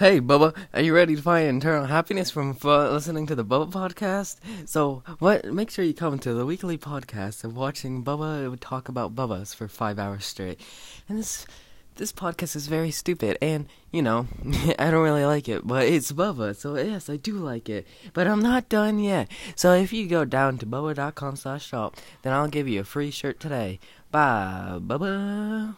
Hey, Bubba, are you ready to find internal happiness from uh, listening to the Bubba podcast? So, what? Make sure you come to the weekly podcast of watching Bubba talk about Bubbas for five hours straight. And this this podcast is very stupid, and you know, I don't really like it, but it's Bubba, so yes, I do like it. But I'm not done yet. So if you go down to bubba.com/shop, then I'll give you a free shirt today. Bye, Bubba.